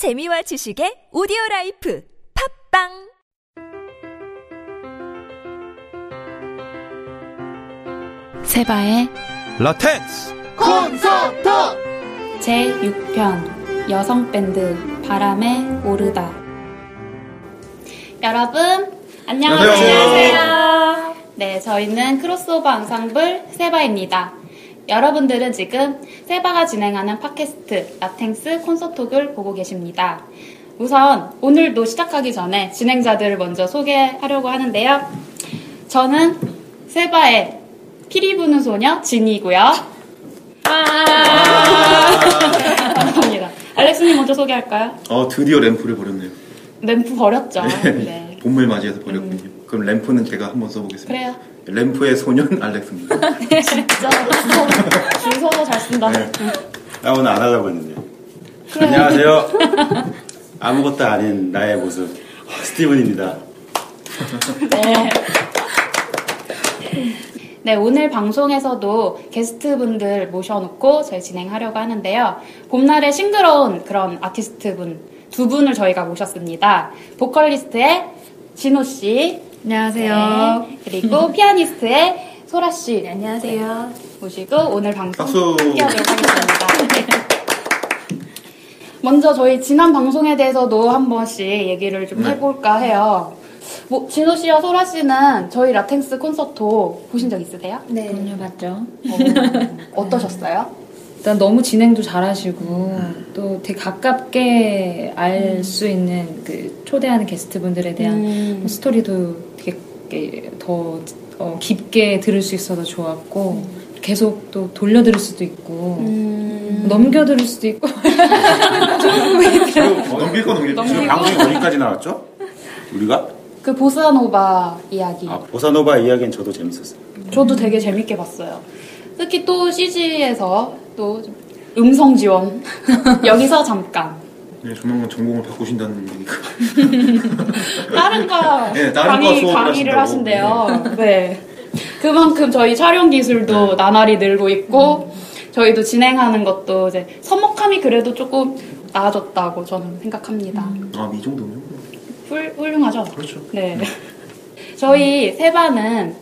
재미와 지식의 오디오 라이프 팟빵 세바의 라텍스 콘서트 제6편 여성 밴드 바람에 오르다 여러분 안녕하세요. 안녕하세요. 네, 저희는 크로스오버 앙상블 세바입니다. 여러분들은 지금 세바가 진행하는 팟캐스트 라텍스 콘서톡을 보고 계십니다. 우선 오늘도 시작하기 전에 진행자들을 먼저 소개하려고 하는데요. 저는 세바의 피리 부는 소녀 진이고요. 감사합니다. 알렉스님 먼저 소개할까요? 어 드디어 램프를 버렸네요 램프 버렸죠. 네. 봄을 맞이해서 버렸군요 그럼 램프는 제가 한번 써보겠습니다 그래요. 램프의 소년 알렉스입니다 진짜 줄 서서 잘 쓴다. 네. 나 오늘 안 하려고 했는데. 그래. 안녕하세요. 아무것도 아닌 나의 모습. 스티븐입니다. 네. 네, 오늘 방송에서도 게스트분들 모셔놓고 저희 진행하려고 하는데요. 봄날의 싱그러운 그런 아티스트분 두 분을 저희가 모셨습니다. 보컬리스트의 진호 씨. 안녕하세요. 네, 그리고 피아니스트의 소라 씨. 안녕하세요. 모시고 오늘 방송 박수. 함께하도록 하겠습니다. 먼저 저희 지난 방송에 대해서도 한 번씩 얘기를 좀 네. 해볼까 해요. 뭐 진호 씨와 소라 씨는 저희 라텍스 콘서트 보신 적 있으세요? 네. 그럼요, 맞죠. 어, 어떠셨어요? 일단 너무 진행도 잘하시고 또 되게 가깝게 알 수 있는 그 초대하는 게스트분들에 대한 음. 뭐 스토리도 되게 더 어, 깊게 들을 수 있어서 좋았고 계속 또 돌려 들을 수도 있고 음. 넘겨 들을 수도 있고 넘길 거 넘길 거 지금 방송이 어디까지 나왔죠? 우리가? 그 보사노바 이야기. 아, 보사노바 이야기는 저도 재밌었어요. 저도 되게 재밌게 봤어요. 특히 또 CG에서 또 음성 지원. 여기서 잠깐. 네, 조만간 전공을 바꾸신다는 얘기가 다른 과 네, 다른 강의, 강의를. 하신대요. 네. 그만큼 저희 촬영 기술도 네. 나날이 늘고 있고, 저희도 진행하는 것도 이제 서먹함이 그래도 조금 나아졌다고 저는 생각합니다. 아이 정도면 훌, 훌륭하죠? 그렇죠 네. 저희 세바는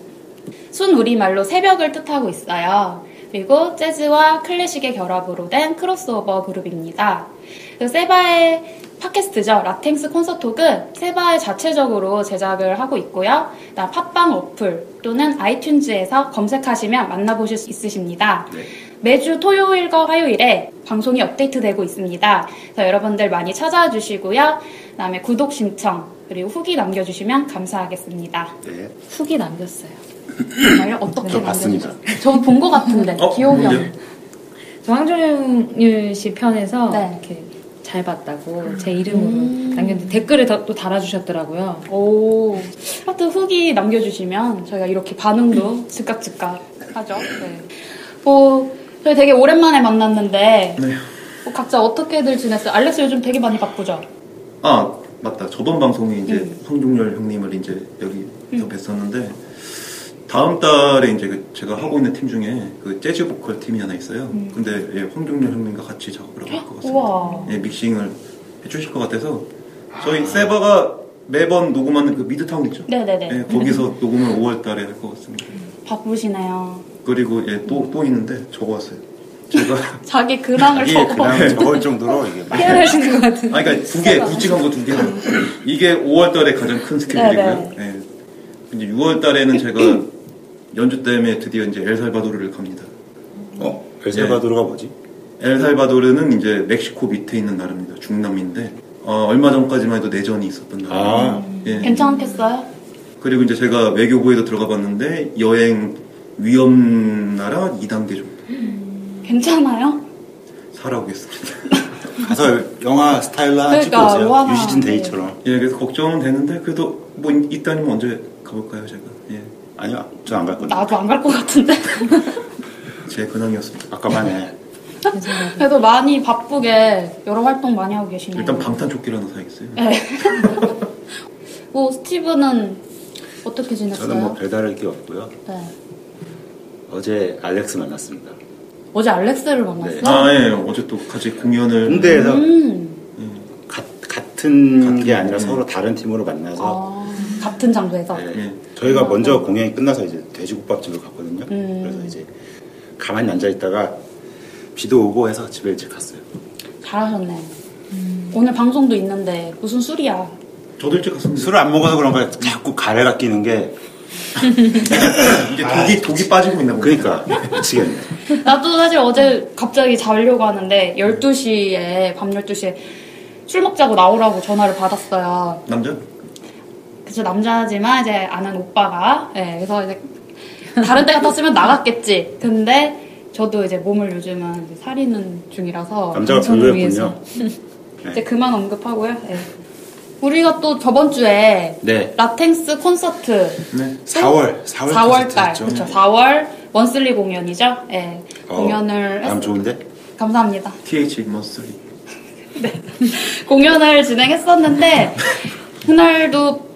순 우리말로 새벽을 뜻하고 있어요. 그리고 재즈와 클래식의 결합으로 된 크로스오버 그룹입니다. 그 세바의 팟캐스트죠. 라텍스 콘서톡은 세바의 자체적으로 제작을 하고 있고요. 팟빵 어플 또는 아이튠즈에서 검색하시면 만나보실 수 있으십니다. 네. 매주 토요일과 화요일에 방송이 업데이트되고 있습니다. 그래서 여러분들 많이 찾아와 주시고요. 그다음에 구독 신청 그리고 후기 남겨주시면 감사하겠습니다. 네. 후기 남겼어요. 정말요? 어떻게 저 봤습니다. 남겨주셨어요? 저는 본것 같은데 어, 기억이 안? 저 황정윤 씨 편에서 네. 이렇게 잘 봤다고 제 이름으로 음. 남겼는데 댓글을 더- 또 달아주셨더라고요. 오, 하여튼 후기 남겨주시면 저희가 이렇게 반응도 즉각 즉각 하죠. 네. 뭐 저희 되게 오랜만에 만났는데 네. 뭐 각자 어떻게들 지냈어요? 알렉스 요즘 되게 많이 바쁘죠? 아 맞다 저번 방송에 이제 음. 황종열 형님을 이제 여기서 뵀었는데 다음 달에 이제 그 제가 하고 있는 팀 중에 그 재즈 보컬 팀이 하나 있어요. 근데 예, 황종열 형님과 같이 작업을 하고 있을 것 같습니다. 음. 우와. 예, 믹싱을 해주실 것 같아서 저희 세바가 매번 녹음하는 그 미드타운 있죠? 네네네. 예, 거기서 녹음을 5월 달에 할 것 같습니다. 바쁘시네요. 그리고 예, 또, 또 있는데 적어왔어요. 제가 자기 근황을 이게 적어. 적을 정도로 이게 많이 피하신 것 같은. 아, 그러니까 두 개, 굵직한 거 두 개. 이게 5월 달에 가장 큰 스케줄이고요. 예. 이제 6월 달에는 제가 연주 때문에 드디어 이제 엘살바도르를 갑니다. 어? 엘살바도르가 뭐지? 엘살바도르는 이제 멕시코 밑에 있는 나라입니다. 중남미인데 어, 얼마 전까지만 해도 내전이 있었던 나라. 아. 예. 괜찮겠어요? 그리고 이제 제가 외교부에도 들어가 봤는데 여행 위험 나라 2단계 정도 괜찮아요? 살아오겠습니다. 가서 영화 스타일로 하나 찍고 그러니까, 오세요. 뭐 하나, 유시진 데이처럼. 예, 그래서 걱정은 되는데 그래도 뭐 있다니면 언제 가볼까요, 제가? 예, 아니요, 저 안갈 건데. 나도 안 갈 것 같은데. 제 근황이었습니다. 아까만해. 그래도 많이 바쁘게 여러 활동 많이 하고 계시네요. 일단 방탄조끼를 하나 사야겠어요. 네. 뭐 스티브는 어떻게 지냈어요? 저는 뭐 별다를 게 없고요. 네. 어제 알렉스 만났습니다. 어제 알렉스를 만났어? 네. 아, 예, 어제 또 같이 공연을 홍대에서 음. 같은 게 아니라 서로 다른 팀으로 만나서 아, 같은 장소에서. 네, 예. 저희가 먼저 공연이 끝나서 이제 돼지국밥집을 갔거든요. 음. 그래서 이제 가만히 앉아 있다가 비도 오고 해서 집에 일찍 갔어요. 잘하셨네. 오늘 방송도 있는데 무슨 술이야? 저도 일찍 갔습니다. 술을 안 먹어서 그런가 자꾸 가래가 끼는 게 이게 독이 독이 빠지고 있나 보네. 그러니까 미치겠네. 나도 사실 어제 갑자기 자려고 하는데 12시에 밤 12시에 술 먹자고 나오라고 전화를 받았어요. 남자? 그쵸 남자지만 이제 아는 오빠가 예, 그래서 이제 다른 데 같았으면 나갔겠지. 근데 저도 이제 몸을 요즘은 이제 살리는 중이라서 남자가 별로였군요. 이제 그만 언급하고요. 예. 우리가 또 저번 주에 네. 라텍스 콘서트 네. 4월 4월 4월 달. 그렇죠. 4월 원슬리 공연이죠. 예. 어, 공연을 남 했... 좋은데? 감사합니다. TH 머스리. 공연을 진행했었는데 그날도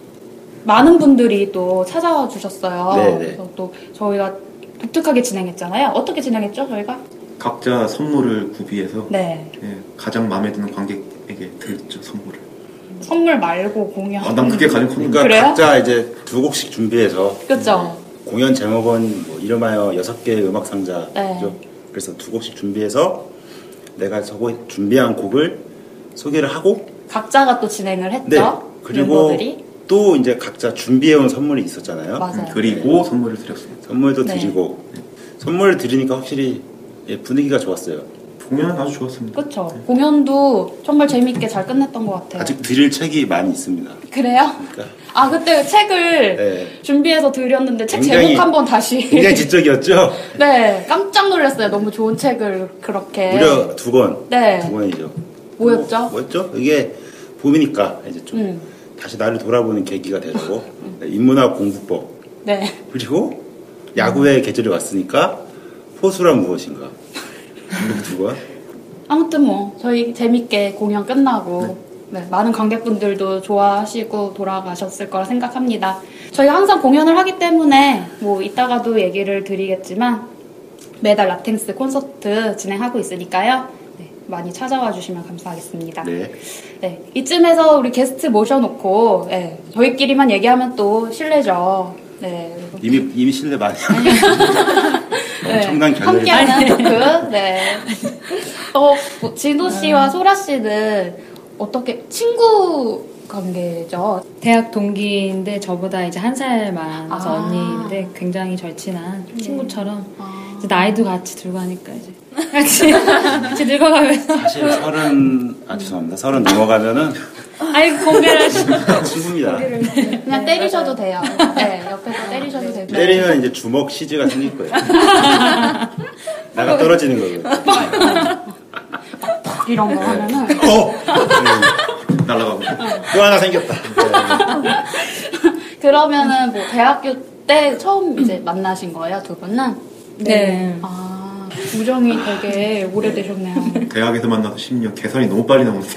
많은 분들이 또 찾아와 주셨어요. 네네. 그래서 또 저희가 독특하게 진행했잖아요. 어떻게 진행했죠, 저희가? 각자 선물을 구비해서 네. 예, 가장 마음에 드는 관객에게 드렸죠 선물을. 선물 말고 공연. 아, 난 그게 가장 큰 그러니까 그래요? 각자 이제 두 곡씩 준비해서 그죠? 공연 제목은 뭐 이름하여 여섯 개의 음악 상자죠. 네. 그래서 두 곡씩 준비해서 내가 저거 준비한 곡을 소개를 하고 각자가 또 진행을 했죠. 네 그리고 멤버들이. 또 이제 각자 준비해온 선물이 있었잖아요. 맞아요. 그리고 선물을 드렸습니다. 선물도 네. 드리고 선물을 드리니까 확실히 예, 분위기가 좋았어요. 공연은 아주 좋았습니다. 그쵸. 공연도 정말 재밌게 잘 끝냈던 것 같아요. 아직 드릴 책이 많이 있습니다. 그래요? 그러니까 아, 그때 책을 네. 준비해서 드렸는데 책 굉장히- 제목 한번 다시. 굉장히 지적이었죠. 네, 깜짝 놀랐어요. 너무 좋은 책을 그렇게. 무려 두 권. 네. 두 권이죠. 뭐였죠? 뭐, 뭐였죠? 이게 봄이니까 이제 좀 음. 다시 나를 돌아보는 계기가 되고 인문학 공부법 네. 그리고 야구의 계절이 왔으니까 포수란 무엇인가 권. 아무튼 뭐 저희 재밌게 공연 끝나고 네, 많은 관객분들도 좋아하시고 돌아가셨을 거라 생각합니다. 저희가 항상 공연을 하기 때문에 뭐 이따가도 얘기를 드리겠지만 매달 라텍스 콘서트 진행하고 있으니까요. 네, 많이 찾아와 주시면 감사하겠습니다. 네. 네, 이쯤에서 우리 게스트 모셔놓고 네, 저희끼리만 얘기하면 또 실례죠. 네, 그리고 이미 이미 신뢰 많이 네, 엄청난 결렬이 함께하는 토크. 네. 어, 뭐, 진호 씨와 소라 씨는 어떻게 친구 관계죠? 대학 동기인데 저보다 이제 한 살 많아서 아. 언니인데 굉장히 절친한 친구처럼 아. 이제 나이도 같이 들고 하니까 이제 같이 같이 늙어가면서 사실 서른 아 죄송합니다 서른 넘어가면은 아이고 공개를 하시고 친구입니다. 그냥 때리셔도 돼요. 네, 옆에서 때리셔도 되고. 때리면 이제 주먹 CG가 생길 거예요. 나가 떨어지는 거고요. 이런 거 하면은. 어! 날라가고. 또 하나 생겼다. 네. 그러면은 뭐 대학교 때 처음 이제 만나신 거예요, 두 분은? 네. 아, 우정이 되게 오래되셨네요. 대학에서 만나서 10년 계산이 너무 빨리 나오는데.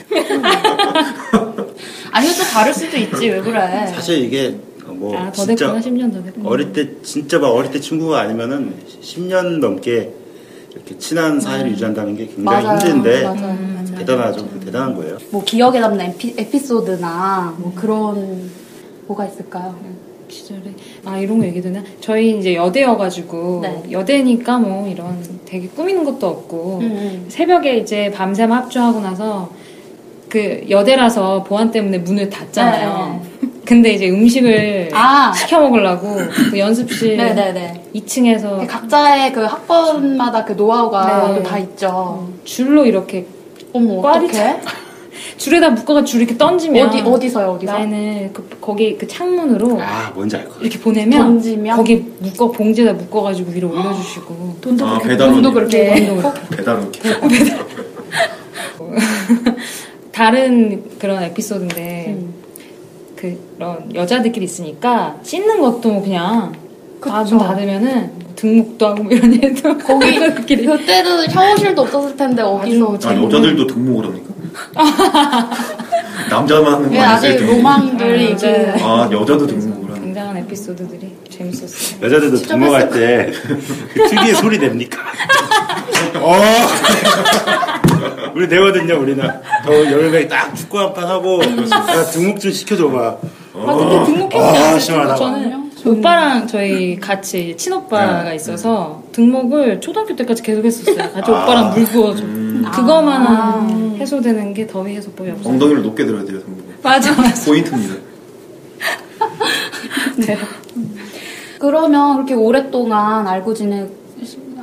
아니요, 또 다를 수도 있지, 왜 그래. 사실 이게 뭐 아, 더 진짜 됐구나 10년 더 됐구나. 어릴 때 진짜 막 어릴 때 친구가 아니면은 10년 넘게 이렇게 친한 사이를 유지한다는 게 굉장히 맞아요. 힘든데 맞아요. 맞아요. 대단하죠. 대단한 거예요. 뭐 기억에 남는 에피, 에피소드나 뭐 그런 뭐가 있을까요? 시절에 아 이런 거 얘기 되나? 저희 이제 여대여가지고 네. 여대니까 뭐 이런 되게 꾸미는 것도 없고 음, 새벽에 이제 밤샘 합주하고 나서 그 여대라서 보안 때문에 문을 닫잖아요. 근데 이제 음식을 아. 시켜 먹으려고 그 연습실 네네네. 2층에서 각자의 그 학번마다 그 노하우가 네. 또다 있죠. 줄로 이렇게 어머 꽈리 어떡해? 줄에다 묶어가 줄 이렇게 던지면 어디 어디서요 어디서? 나는 그, 거기 그 창문으로 아 뭔지 알 거. 이렇게 보내면 던지면? 거기 묶어 봉지에다 묶어가지고 위로 올려주시고 돈도 아, 그렇게 배달원이. 돈도 그렇게 네. 넣고? 배달은 다른 그런 에피소드인데 음. 그런 여자들끼리 있으니까 씻는 것도 그냥. 다문 닫으면은 등목도 하고 뭐 이런 일도 거기 그때는 샤워실도 없었을 텐데 어디서 아, 여자들도 등록을 합니까? 남자만 하는 거왜 아니세요? 아직 등록? 로망들이 아, 이제 네. 아, 여자도 등록을 하는 굉장한 에피소드들이 재밌었어요. 여자들도 등록할 때 그 특유의 소리 냅니까? 어. 우리 내거든요, 우리는. 더 여름에 딱 축구 한 판 하고, 야, 등록 좀 시켜줘봐. 아, 근데 등록해도 아, 시원하다. 저는 오빠랑 저희 같이 친오빠가 네. 있어서 등록을 초등학교 때까지 계속 했었어요. 같이 아. 오빠랑 물 부어줘. 음, 그거만 해소되는 게 더위 해소법이 없어요. 엉덩이를 높게 들어야 돼요, 성분. 맞아, 맞아. 포인트입니다. 그러면 그렇게 오랫동안 알고 지내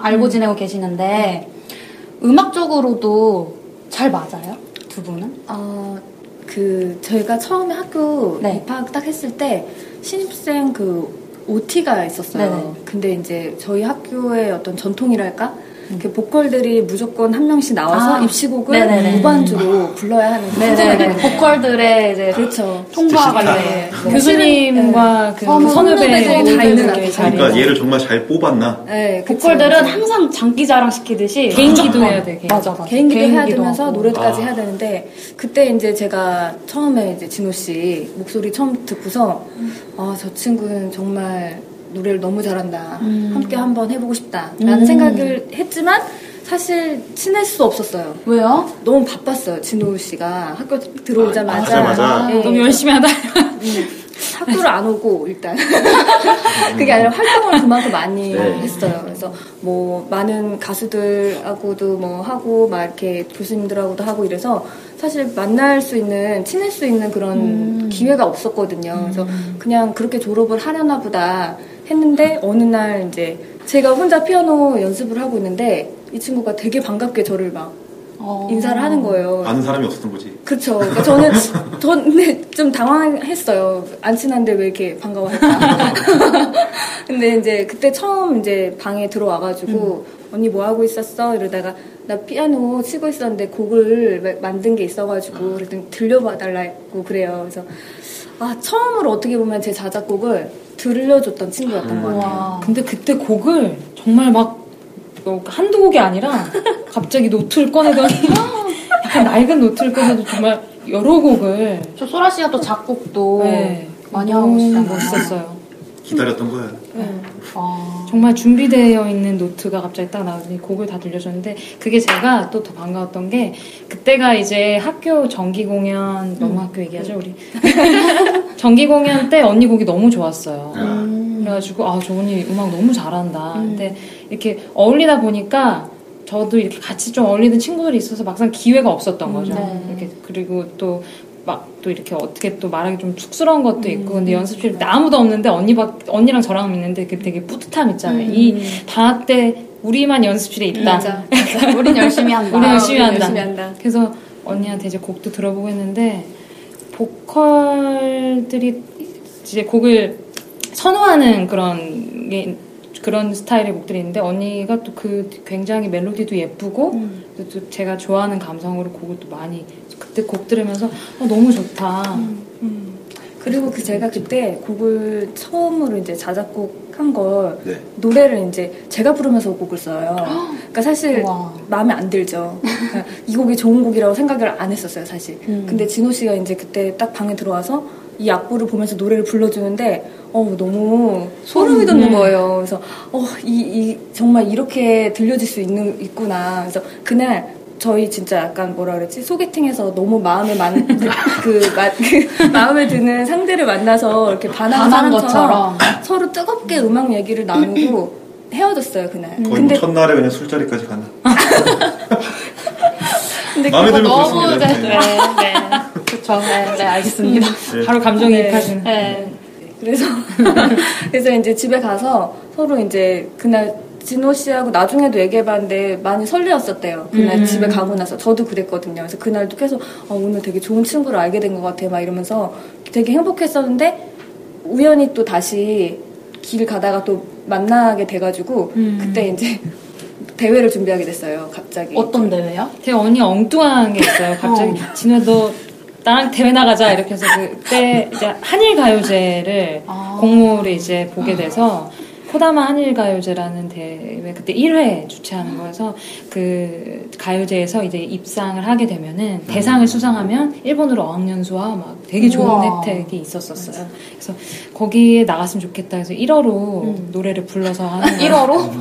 알고 지내고 계시는데 음악적으로도 잘 맞아요? 두 분은? 어, 그 저희가 처음에 학교 네. 입학 딱 했을 때 신입생 그 OT가 있었어요. 네네. 근데 이제 저희 학교의 어떤 전통이랄까? 그 보컬들이 무조건 한 명씩 나와서 아. 입시곡을 네네네. 무반주로 불러야 하는 네네네. 보컬들의 이제 그렇죠. 통과 관리. 네. 교수님과 그 선후- 선후배 선후배들이 다 있는. 자리. 그러니까 얘를 정말 잘 뽑았나? 네, 그쵸. 보컬들은 항상 장기자랑 시키듯이 개인 무조건. 기도해야 돼, 개인. 맞아, 맞아. 개인기도 해야 개인기도 되면서 하고. 노래까지 아. 해야 되는데 그때 이제 제가 처음에 이제 진호 씨 목소리 처음 듣고서 아저 친구는 정말 노래를 너무 잘한다 음. 함께 한번 해보고 싶다라는 음. 생각을 했지만 사실 친할 수 없었어요. 왜요? 너무 바빴어요 진호 씨가 학교 들어오자마자 아, 맞아, 맞아. 예, 너무 열심히 하다. 음, 학교를 안 오고 일단 그게 아니라 활동을 그만큼 많이 네. 했어요. 그래서 뭐 많은 가수들하고도 뭐 하고 막 이렇게 교수님들하고도 하고 이래서 사실 만날 수 있는 친할 수 있는 그런 음. 기회가 없었거든요. 그래서 그냥 그렇게 졸업을 하려나 보다 했는데 어느 날 이제 제가 혼자 피아노 연습을 하고 있는데 이 친구가 되게 반갑게 저를 막 어. 인사를 하는 거예요. 아는 사람이 없었던 거지. 그쵸. 그러니까 저는, 저는 좀 당황했어요. 안 친한데 왜 이렇게 반가워할까. 근데 이제 그때 처음 이제 방에 들어와가지고, 언니 뭐 하고 있었어? 이러다가, 나 피아노 치고 있었는데 곡을 마- 만든 게 있어가지고, 그랬더니 들려봐 달라고 그래요. 그래서, 아, 처음으로 어떻게 보면 제 자작곡을 들려줬던 친구였던 것 같아요. 와. 근데 그때 곡을 정말 막 어, 한두 곡이 아니라 갑자기 노트를 꺼내더니 약간 낡은 노트를 꺼내도 정말 여러 곡을 저 소라 씨가 또 작곡도 네, 많이 하고. 멋있었어요. 기다렸던 거야. 아. 정말 준비되어 있는 노트가 갑자기 딱 나오더니 곡을 다 들려줬는데 그게 제가 또 더 반가웠던 게 그때가 이제 학교 정기 공연 너무 학교 얘기하죠 우리 정기 공연 때 언니 곡이 너무 좋았어요. 그래가지고 아 저 언니 음악 너무 잘한다. 근데 이렇게 어울리다 보니까 저도 이렇게 같이 좀 어울리는 친구들이 있어서 막상 기회가 없었던 거죠. 네. 이렇게 그리고 또 막 또 이렇게 어떻게 또 말하기 좀 쑥스러운 것도 있고 근데 연습실 때 아무도 없는데 언니 밖 언니랑 저랑 있는데 그 되게 뿌듯함 있잖아요. 이 방학 때 우리만 연습실에 있다. 맞아. 우린 열심히 한다. 우리 열심히 한다. 열심히 한다. 그래서 언니한테 이제 곡도 들어보고 했는데 보컬들이 이제 곡을 선호하는 그런 게 그런 스타일의 곡들이 있는데 언니가 또 그 굉장히 멜로디도 예쁘고 음. 또, 또 제가 좋아하는 감성으로 곡을 또 많이 그때 곡 들으면서 어, 너무 좋다. 음. 그리고 그 제가 그때 곡을 처음으로 이제 자작곡 한걸 네. 노래를 이제 제가 부르면서 곡을 써요. 그러니까 사실 우와. 마음에 안 들죠. 그러니까 이 곡이 좋은 곡이라고 생각을 안 했었어요, 사실. 음. 근데 진호 씨가 이제 그때 딱 방에 들어와서 이 악보를 보면서 노래를 불러주는데 어 너무 소름이 돋는 네. 거예요. 그래서 어이 이 정말 이렇게 들려질 수 있는 있구나. 그래서 그날 저희 진짜 약간 뭐라 그랬지 소개팅에서 너무 마음에 만, 그, 마, 그 마음에 드는 상대를 만나서 이렇게 반한 반한 사람처럼 것처럼. 서로 뜨겁게 음악 얘기를 나누고 헤어졌어요 그날. 거의 뭐 근데 첫날에 그냥 술자리까지 갔나? 근데 마음에 그거 들면 너무 그렇습니다. 네, 네. 그렇죠. 네, 네, 알겠습니다. 네. 바로 감정이입하시는. 네. 그래서 그래서 이제 집에 가서 서로 이제 그날 진호 씨하고 나중에도 얘기해봤는데 많이 설레었었대요. 그날 음. 집에 가고 나서 저도 그랬거든요. 그래서 그날도 계속 어, 오늘 되게 좋은 친구를 알게 된 것 같아 막 이러면서 되게 행복했었는데 우연히 또 다시 길 가다가 또 만나게 돼가지고 음. 그때 이제 대회를 준비하게 됐어요. 갑자기 어떤 대회요? 되게 언니 엉뚱한 게 있어요. 갑자기 진우야 너 나랑 대회 나가자 이렇게 해서 그때 이제 한일 가요제를 아. 공모를 이제 보게 돼서 코다마 한일 가요제라는 대회 그때 1회 주최하는 거여서 그 가요제에서 이제 입상을 하게 되면은 대상을 수상하면 일본으로 어학연수와 막 되게 좋은 우와. 혜택이 있었었어요. 그래서 거기에 나갔으면 좋겠다 해서 1어로 노래를 불러서 하는 거예요. 1어로?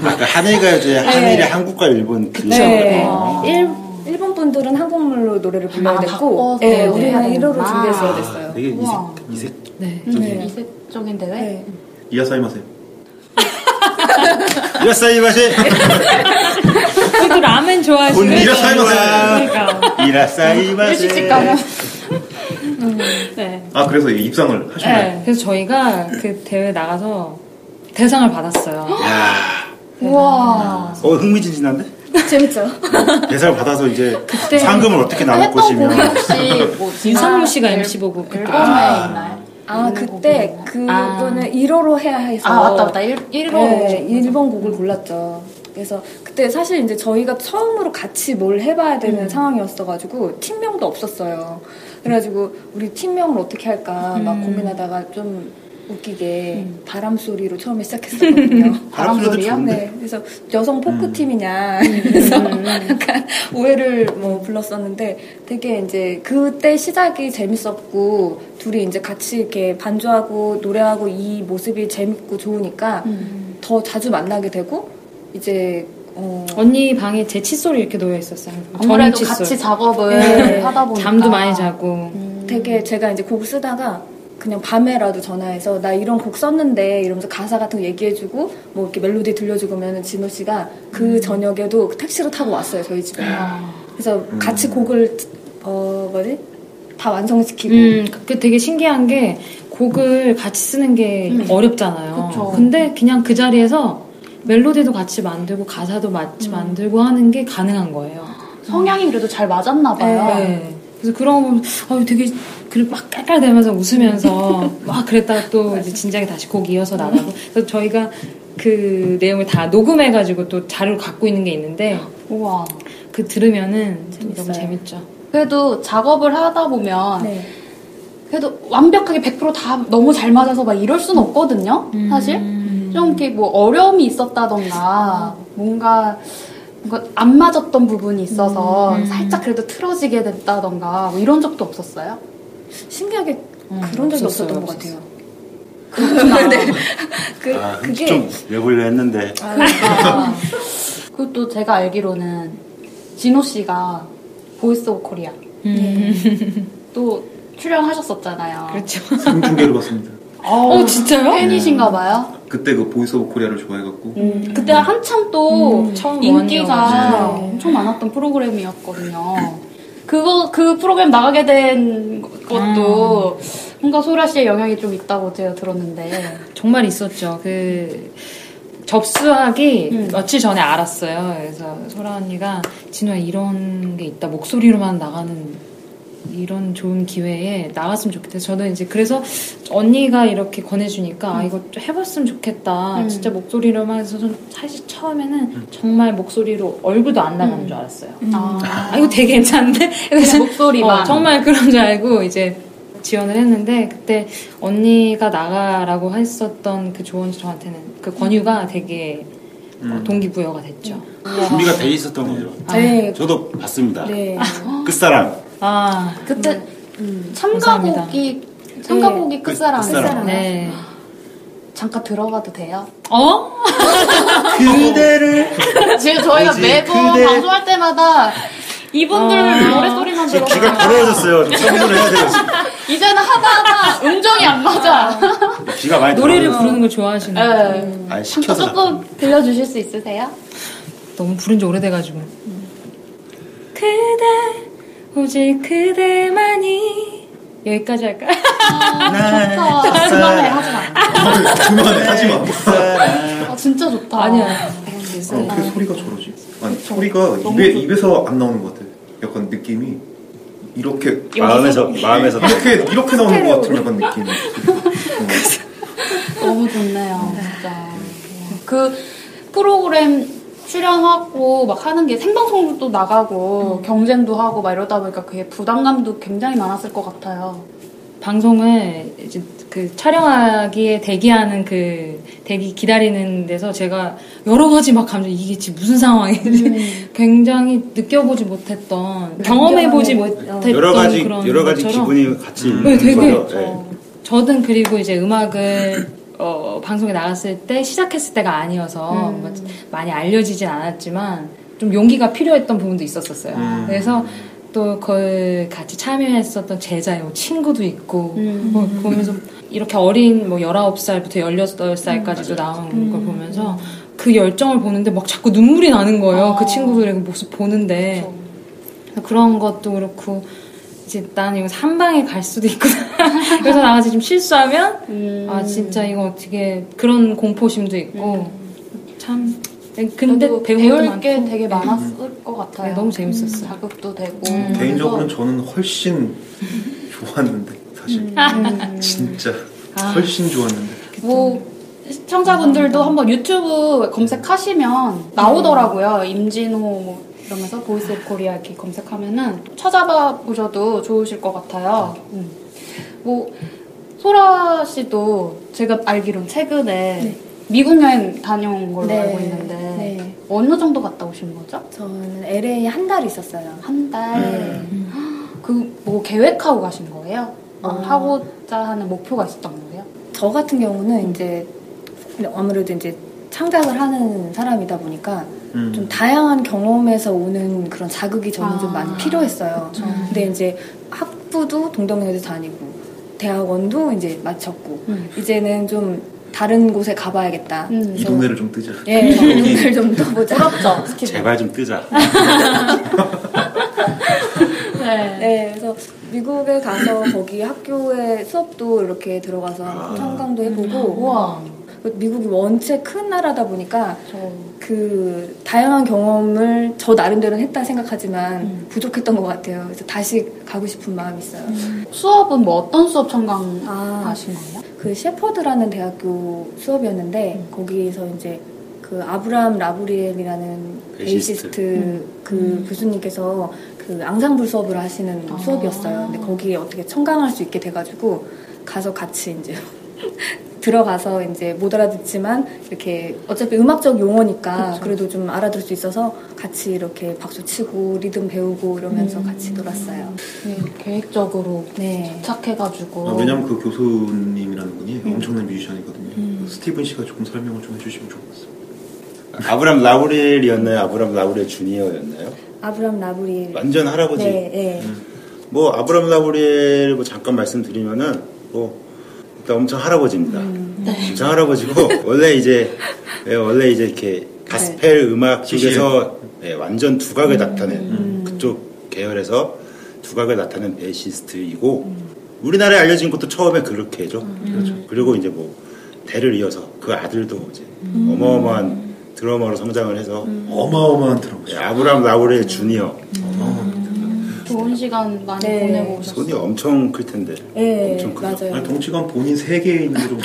그러니까 한일가요제 한일이 한국과 일본 그 네. 어. 일, 일본 분들은 한국말로 노래를 불러야 아, 됐고, 예, 해야 우리는 일어로 되는구나. 준비했어야 됐어요. 되게 우와. 이색, 네. 네. 이색적인 대회? 네. 이하사이마세. 이색. 이라사이 맛이 그래도 라멘 좋아하시는 본 이라사이마세. 그러니까. 이라사이 맛이 일식집 가면. 네. 아 그래서 입상을 하셨나요? 네. 그래서 저희가 그 대회 나가서 대상을 받았어요. 야, 우와. 어 흥미진진한데? 재밌죠? 대상을 받아서 이제 그때 상금을 어떻게 곡이 것이며 혹시 뭐 유상무 씨가 앨- MC 보고 그때 앨범에 아. 있나요? 아, 그때? 그거는 1호로 해야 해서. 아 맞다 맞다 1, 1호 네, 일본 곡을 골랐죠. 그래서 그때 사실 이제 저희가 처음으로 같이 뭘 해봐야 되는 상황이었어가지고 팀명도 없었어요. 그래가지고 우리 팀명을 어떻게 할까 막 고민하다가 좀 웃기게 바람 소리로 처음에 시작했었거든요. 바람 소리요? 네, 그래서 여성 포크 팀이냐 그래서 약간 오해를 뭐 불렀었는데 되게 이제 그때 시작이 재밌었고 둘이 이제 같이 이렇게 반주하고 노래하고 이 모습이 재밌고 좋으니까 더 자주 만나게 되고 이제 어, 언니 방에 제 칫솔이 이렇게 놓여 있었어요. 아무래도 칫솔. 같이 작업을 네. 하다 보니까 잠도 많이 자고. 되게 제가 이제 곡을 쓰다가 그냥 밤에라도 전화해서 나 이런 곡 썼는데 이러면서 가사 같은 거 얘기해주고 뭐 이렇게 멜로디 들려주고 하면 진호 씨가 그 저녁에도 택시를 타고 왔어요 저희 집에 그래서 같이 곡을 어 뭐지 다 완성시키고 음, 그 되게 신기한 게 곡을 같이 쓰는 게 어렵잖아요. 그쵸. 근데 그냥 그 자리에서 멜로디도 같이 만들고 가사도 같이 만들고 하는 게 가능한 거예요. 성향이 그래도 잘 맞았나 봐요. 네. 그래서 그런 거 보면 아, 되게 그막 깔깔대면서 웃으면서 막 그랬다가 또 이제 진작에 다시 곡 이어서 나가고 그래서 저희가 그 내용을 다 녹음해가지고 또 자료를 갖고 있는 게 있는데 우와. 그 들으면은 너무. 재밌죠. 그래도 작업을 하다 보면 네. 그래도 완벽하게 100%다 너무 잘 맞아서 막 이럴 순 없거든요. 사실 좀 이렇게 뭐 어려움이 있었다던가 뭔가 안 맞았던 부분이 있어서 살짝 그래도 틀어지게 됐다던가 뭐 이런 적도 없었어요. 신기하게 음, 그런 적이 없었어요, 없었던 것. 같아요 네. 그, 아, 그게 좀 캐보려 했는데 그러니까 그리고 또 제가 알기로는 진호 씨가 보이스 오브 코리아 또 출연하셨었잖아요. 그렇죠. 생중계를 봤습니다. 어 진짜요? 팬이신가 봐요. 그때 그 Voice of Korea를 좋아해갖고 그때 한참 또 음, 인기가. 엄청 많았던 프로그램이었거든요. 그거 그 프로그램 나가게 된 것도 뭔가 소라 씨의 영향이 좀 있다고 제가 들었는데 정말 있었죠. 그 접수하기 음. 며칠 전에 알았어요. 그래서 소라 언니가 진호야 이런 게 있다. 목소리로만 나가는 이런 좋은 기회에 나갔으면 좋겠다. 저는 이제 그래서 언니가 이렇게 권해주니까 아 이거 좀 해봤으면 좋겠다. 음. 진짜 목소리로만 해서 좀 사실 처음에는 정말 목소리로 얼굴도 안 나가는 줄 알았어요. 아, 아 이거 되게 괜찮은데? 그래서 목소리만. 어, 정말 그런 줄 알고 이제 지원을 했는데 그때 언니가 나가라고 했었던 그 조언 저한테는 그 권유가 되게 어, 동기부여가 됐죠. 준비가 돼 있었던 거죠. 네, 저도 봤습니다. 네. 끝사랑 아, 그때 음, 참가곡이 참가곡이 끝사랑 끝사랑. 네. 잠깐 들어가도 돼요? 어? 그대를 지금 저희가 매번 그대- 방송할 때마다 이분들 노래 소리만 들어가 귀가 더러워졌어요. 청소를 해야 돼요. 이제는 하다하다 음정이 안 맞아. 귀가 많이 노래를. 부르는 걸 좋아하시는 네. 요 아니 시켜서 조금 들려주실 수 있으세요? 너무 부른 지 오래돼가지고. 그대, 오직 그대만이. 여기까지 할까요? 날 좋다. 그만해, 하지 마. 그만해 하지 마. 아, 진짜 좋다. 아니야. 어, 어떻게 소리가 저러지? 아니 소리가 입에 입에서 안 나오는 것 같아. 약간 느낌이 이렇게 마음에서 마음에서 이렇게 이렇게 나오는 것 같은 약간 느낌이. 너무 좋네요, 진짜. 그 프로그램 출연하고 막 하는 게 생방송도 나가고 경쟁도 하고 막 이러다 보니까 그게 부담감도 굉장히 많았을 것 같아요. 방송을 이제 그 촬영하기에 대기하는 그 대기 기다리는 데서 제가 여러 가지 막 감정 이게 지금 무슨 상황인지 굉장히 느껴보지 못했던 경험해보지 못했던 여러 가지 그런 여러 가지 것처럼 기분이 같이 네, 되게 거죠. 예. 저는 그리고 이제 음악을 어, 방송에 나갔을 때 시작했을 때가 아니어서 뭐 많이 알려지진 않았지만 좀 용기가 필요했던 부분도 있었었어요. 음. 그래서 또 그걸 같이 참여했었던 제자의 뭐 친구도 있고 뭐 보면서 이렇게 어린 뭐 19살부터 16살까지도 나온 걸 보면서 그 열정을 보는데 막 자꾸 눈물이 나는 거예요. 그 친구들의 그 모습 보는데. 그래서 그런 것도 그렇고 이제 나는 이거 한 방에 갈 수도 있구나. 그래서 나가서 좀 실수하면 음. 아 진짜 이거 어떻게 그런 공포심도 있고. 참 근데 그래도 배울, 게. 되게 많았을 것 같아요. 네, 너무 재밌었어요. 자극도 되고. 개인적으로는 저는 훨씬 좋았는데 사실 음. 진짜 훨씬 좋았는데 뭐 시청자분들도 한번 유튜브 검색하시면 나오더라고요. 임진호 뭐 이러면서 Voice of Korea 이렇게 검색하면은 찾아봐 보셔도 좋으실 것 같아요. 음. 뭐 소라 씨도 제가 알기로는 최근에 미국 여행 다녀온 걸로 네. 알고 있는데 네. 어느 정도 갔다 오신 거죠? 저는 LA 한달 있었어요. 한 달. 그뭐 계획하고 가신 거예요? 뭐 아. 하고자 하는 목표가 있었던 거예요? 저 같은 경우는 이제 아무래도 이제 창작을 하는 사람이다 보니까 음. 좀 다양한 경험에서 오는 그런 자극이 저는 좀 아, 많이 필요했어요. 근데 이제 학부도 동덕여대 다니고 대학원도 이제 마쳤고 음. 이제는 좀 다른 곳에 가봐야겠다. 음. 이 동네를 좀 뜨자 예, 이 동네를 좀 떠보자. 부럽죠? 제발 좀 뜨자. 네. 네, 그래서 미국에 가서 거기 학교에 수업도 이렇게 들어가서 청강도 해보고 우와. 미국이 원체 큰 나라다 보니까 저그 다양한 경험을 저 나름대로는 했다 생각하지만 음. 부족했던 것 같아요. 그래서 다시 가고 싶은 마음이 있어요. 수업은 뭐 어떤 수업 청강 아. 하신 거예요? 그 셰퍼드라는 대학교 수업이었는데 거기서 이제 그 아브라함 라보리엘이라는 베이시스트. 베이시스트 그 교수님께서 그 앙상블 수업을 하시는 아. 수업이었어요. 근데 거기에 어떻게 청강할 수 있게 돼가지고 가서 같이 이제 들어가서 이제 못 알아듣지만 이렇게 어차피 음악적 용어니까 그래도 좀 알아들을 수 있어서 같이 이렇게 박수 치고 리듬 배우고 이러면서 같이 놀았어요. 네, 계획적으로 네. 도착해가지고. 아, 왜냐면 그 교수님이라는 분이 엄청난 뮤지션이거든요 스티븐 씨가 조금 설명을 좀 해주시면 좋을 것 같습니다 아브람 라브렐이었나요? 아브람 라브렐 주니어였나요? 아브라함 라브리엘. 완전 할아버지. 네, 네. 뭐 아브람 라브렐 뭐 잠깐 말씀드리면은 뭐 일단 엄청 할아버지입니다. 엄청 할아버지고 원래 이제 예, 원래 이제 이렇게 가스펠 음악 쪽에서 예, 완전 두각을 나타낸 그쪽 계열에서 두각을 나타낸 베이시스트이고 우리나라에 알려진 것도 처음에 그렇게죠. 그렇죠. 그리고 이제 뭐 대를 이어서 그 아들도 이제 어마어마한 드러머로 성장을 해서 어마어마한 드라마 예, 아브람 라브렐 주니어 좋은 시간 많이 네. 보내고 오셨어요. 손이 엄청 클 텐데 네, 엄청 크죠. 맞아요. 아니, 덩치가 본인 세계인으로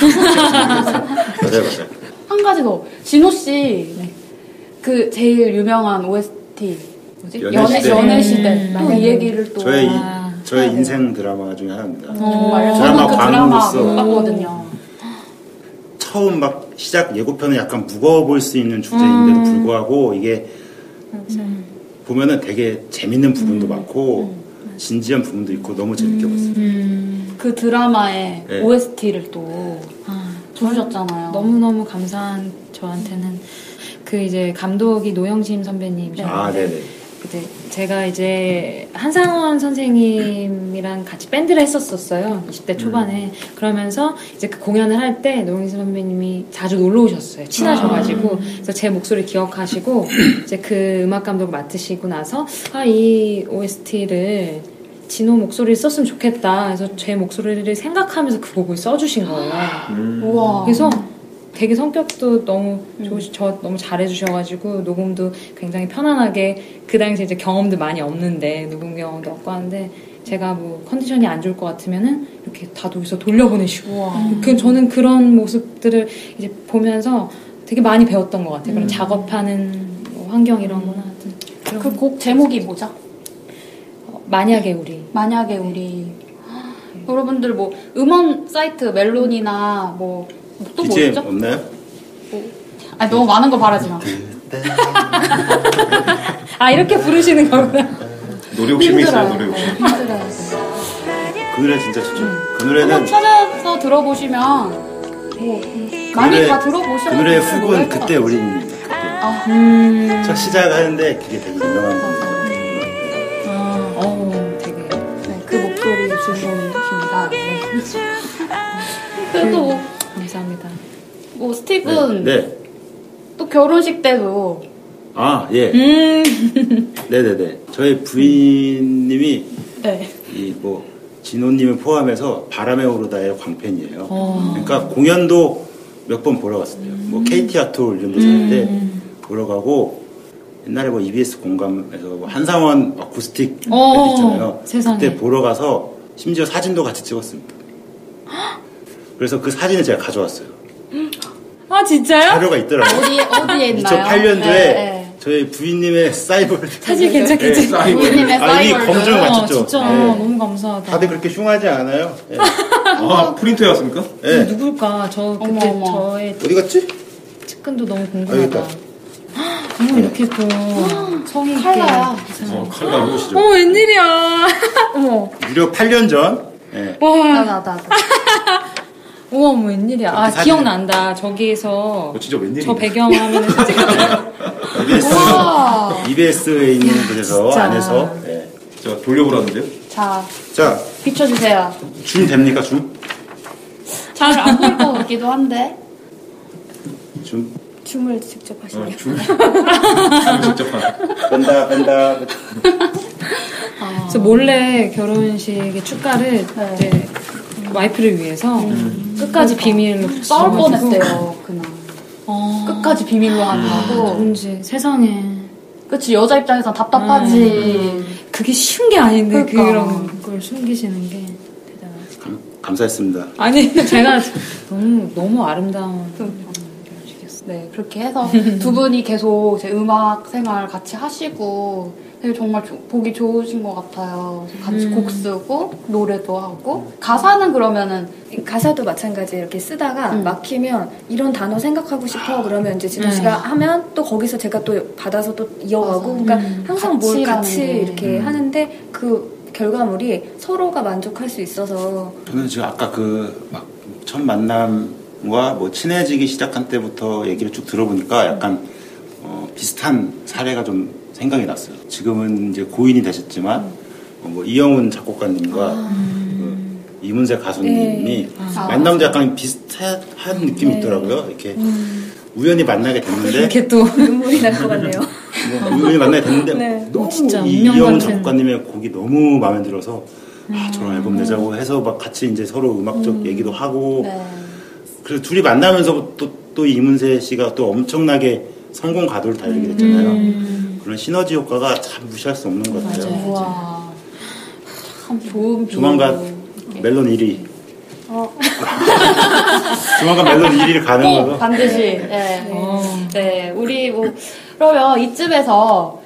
맞아요, 맞아요. 한 가지 더. 진호 씨. 그 제일 유명한 OST. 뭐지? 연애 연애, 시대. 연애 시대. 음, 또이 얘기를 또. 저의 이- 아, 저의 인생 드라마 중에 하나입니다. 정말. 드라마 그 드라마 광으로서. 못 봤거든요. 처음 막 시작 예고편은 약간 무거워 보일 수 있는 주제인데도 불구하고 이게 보면은 되게 재밌는 부분도 많고 진지한 부분도 있고 너무 재밌게 봤어요. 그 드라마의 네. OST를 또 아, 부르셨잖아요. 너무너무 감사한 저한테는 그 이제 감독이 노영심 선배님이셨는데 아, 네네. 그때 제가 이제 한상원 선생님이랑 같이 밴드를 했었었어요. 20대 초반에. 그러면서 이제 그 공연을 할 때 노영심 선배님이 자주 놀러 오셨어요. 친하셔가지고. 그래서 제 목소리 기억하시고 이제 그 음악 감독 맡으시고 나서 아, 이 OST를 진호 목소리를 썼으면 좋겠다. 그래서 제 목소리를 생각하면서 그 곡을 써주신 거예요. 음. 우와. 그래서 되게 성격도 너무 좋으시, 저 너무 잘해주셔가지고 녹음도 굉장히 편안하게 그 당시에 이제 경험도 많이 없는데 녹음 경험도 없고 하는데 제가 뭐 컨디션이 안 좋을 것 같으면은 이렇게 다 여기서 돌려보내시고 그 저는 그런 모습들을 이제 보면서 되게 많이 배웠던 것 같아요. 그런 작업하는 뭐 환경 이런 거나 하여튼 그런 그곡 제목이 뭐죠? 어, 만약에 우리. 만약에 우리. 여러분들 뭐 음원 사이트 멜론이나 뭐 또 BGM 뭐였죠? 없나요? 아니 너무 많은 거 바라지 마. 아 이렇게 부르시는 거구나. 노래 욕심이 있어요. 노래 욕심 힘들어요. 그 노래 진짜 좋죠. 그 한번 노래는 찾아서 들어보시면 뭐 많이 노래- 다 들어보셔야 그 노래의 될 훅은 그때. 우린 그때 음. 첫 시작하는데 그게 되게 유명한 곡이에요. 아, 어, 되게. 네, 그 목소리 주인공이십니다. 네. 그래도 뭐, 감사합니다. 뭐 스티븐 네. 또 결혼식 때도 아, 예. 음. 네네네. 저희 부인님이 네. 이뭐 진호님을 포함해서 바람에 오르다의 광팬이에요. 어. 그러니까 공연도 몇 번 보러 갔었대요. 뭐 KT 아톨 이런 데서 할때 보러 가고 옛날에 뭐 EBS 공감에서 뭐 한상원 어쿠스틱 어, 있잖아요. 세상에. 그때 보러 가서 심지어 사진도 같이 찍었습니다. 그래서 그 사진을 제가 가져왔어요. 아, 진짜요? 자료가 있더라고요. 어디 어디에 있나요? 2008년도에 네, 네. 저희 부인님의 사이버 사진 괜찮겠지? 부모님의 아, 이 사이버를. 검증을 어, 맞췄죠. 진짜 네. 너무 감사하다. 다들 그렇게 흉하지 않아요? 예. 아, 프린트 해왔습니까? 예. 누굴까? 저 그때 어머, 어머. 저의 어디 갔지? 측근도 너무 아, 궁금하다. 여기다. 어머 이렇게 또 있게. 칼라야. 어, 칼라 보시죠. 어머 웬일이야. 어머. 무려 8년 전. 예. 와. 나나 나. 우와 어머 웬일이야. 아 사진을- 기억난다. 저기서 어, 진짜 웬일이야. 저 배경화면에 사진 EBS, 우와. EBS에 있는 곳에서 진짜. 안에서. 예. 제가 돌려보라는데요? 자 자, 비춰주세요. 줌 됩니까? 줌? 잘 안 보일 것 같기도 한데. 줌. 춤을 직접 하시네요. 어, 줄. 줄 직접 하네. 뺀다, 뺀다. 그래서 몰래 결혼식의 축가를 네. 이제 와이프를 위해서 끝까지 비밀로 싸울. 뻔했대요 그날. 어. 끝까지 비밀로 한다고. 뭔지 세상에 그치 여자 입장에선 답답하지. 그게 쉬운 게 아닌데 그 그러니까. 런걸 숨기시는 게 대단하지. 감, 감사했습니다. 아니 제가 너무 너무 아름다운 결혼식이었어요. 네 그렇게 해서 두 분이 계속 제 음악 생활 같이 하시고 되게 정말 조- 보기 좋으신 것 같아요. 같이 음. 곡 쓰고 노래도 하고 가사는 그러면은 가사도 마찬가지 이렇게 쓰다가 음. 막히면 이런 단어 생각하고 싶어 그러면 이제 진호 네. 씨가 하면 또 거기서 제가 또 받아서 또 이어가고 맞아. 그러니까 음. 항상 뭘 같이. 이렇게 하는데 그 결과물이 서로가 만족할 수 있어서 저는 지금 아까 그 막 첫 만남과 뭐 친해지기 시작한 때부터 얘기를 쭉 들어보니까 약간 어, 비슷한 사례가 좀 생각이 났어요. 지금은 이제 고인이 되셨지만 어, 뭐 이영훈 작곡가님과 그 이문세 가수님이 네. 아. 만남도 약간 비슷한 느낌이 네. 있더라고요. 이렇게 우연히 만나게 됐는데 이렇게 또 눈물이 날 것 같네요. 뭐 우연히 만나게 됐는데 네. 너무 진짜 이 이영훈 같은. 작곡가님의 곡이 너무 마음에 들어서 아, 저런 앨범 내자고 해서 막 같이 이제 서로 음악적 얘기도 하고 네. 그래서 둘이 만나면서 또, 또 이문세 씨가 또 엄청나게 성공 가도를 달리게 됐잖아요. 음. 그런 시너지 효과가 참 무시할 수 없는 것 같아요. 맞아요. 우와 참 좋은 비유. 조만간 네. 멜론 1위. 어. 조만간 멜론 1위를 가는 꼭 거죠. 반드시. 네. 어. 네, 우리 뭐 그러면 이쯤에서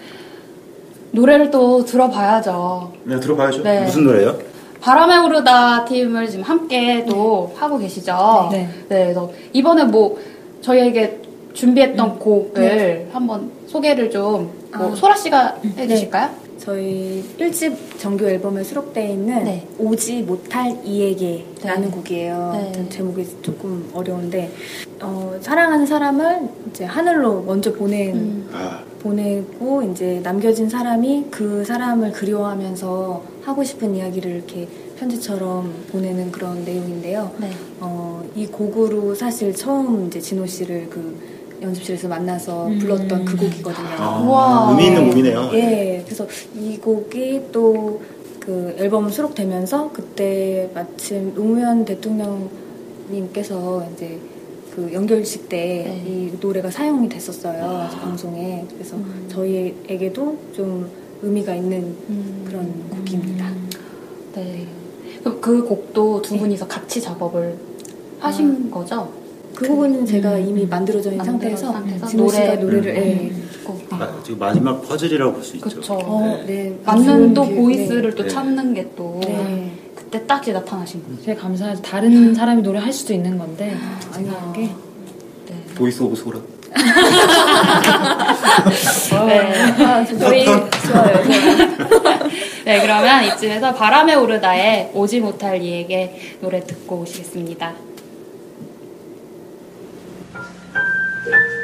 노래를 또 들어봐야죠. 네, 들어봐야죠. 네. 무슨 노래요? 바람에 오르다 팀을 지금 함께 또 하고 계시죠. 네. 그래서 이번에 뭐 저희에게 준비했던 곡을 한번 소개를 좀 뭐 아. 소라 씨가 해주실까요? 저희 1집 정규 앨범에 수록되어 있는 네. 오지 못할 이에게라는 네. 곡이에요. 네. 제목이 조금 어려운데 어, 사랑하는 사람을 이제 하늘로 먼저 보낸 음. 아, 보내고 이제 남겨진 사람이 그 사람을 그리워하면서 하고 싶은 이야기를 이렇게 편지처럼 보내는 그런 내용인데요. 네. 어, 이 곡으로 사실 처음 이제 진호 씨를 그 연습실에서 만나서 음. 불렀던 그 곡이거든요. 아. 의미 있는 곡이네요. 예, 그래서 이 곡이 또 그 앨범 수록되면서 그때 마침 노무현 대통령님께서 이제 그 연결식 때이 네. 노래가 사용이 됐었어요 방송에 그래서 음. 저희에게도 좀 의미가 있는 음. 그런 곡입니다. 네. 그럼 그 곡도 두 분이서 같이 작업을 하신 거죠? 그 부분은 제가 이미 만들어져 있는 상태에서, 상태에서 진호 씨가 노래- 노래를 예. 음. 곡. 마- 지금 마지막 퍼즐이라고 볼 수 있죠. 그쵸. 어, 네. 맞는 또 그- 보이스를 또 네. 찾는 게또 네. 그때 딱 이제 나타나신 거죠. 되게 감사하죠. 다른 사람이 노래 할 수도 있는 건데 아니요. 게 네. Voice of 소라. 네. 아, 저희 좋아요, 좋아요. 네, 그러면 이쯤에서 바람에 오르다의 오지 못할 이에게 노래 듣고 오시겠습니다. 아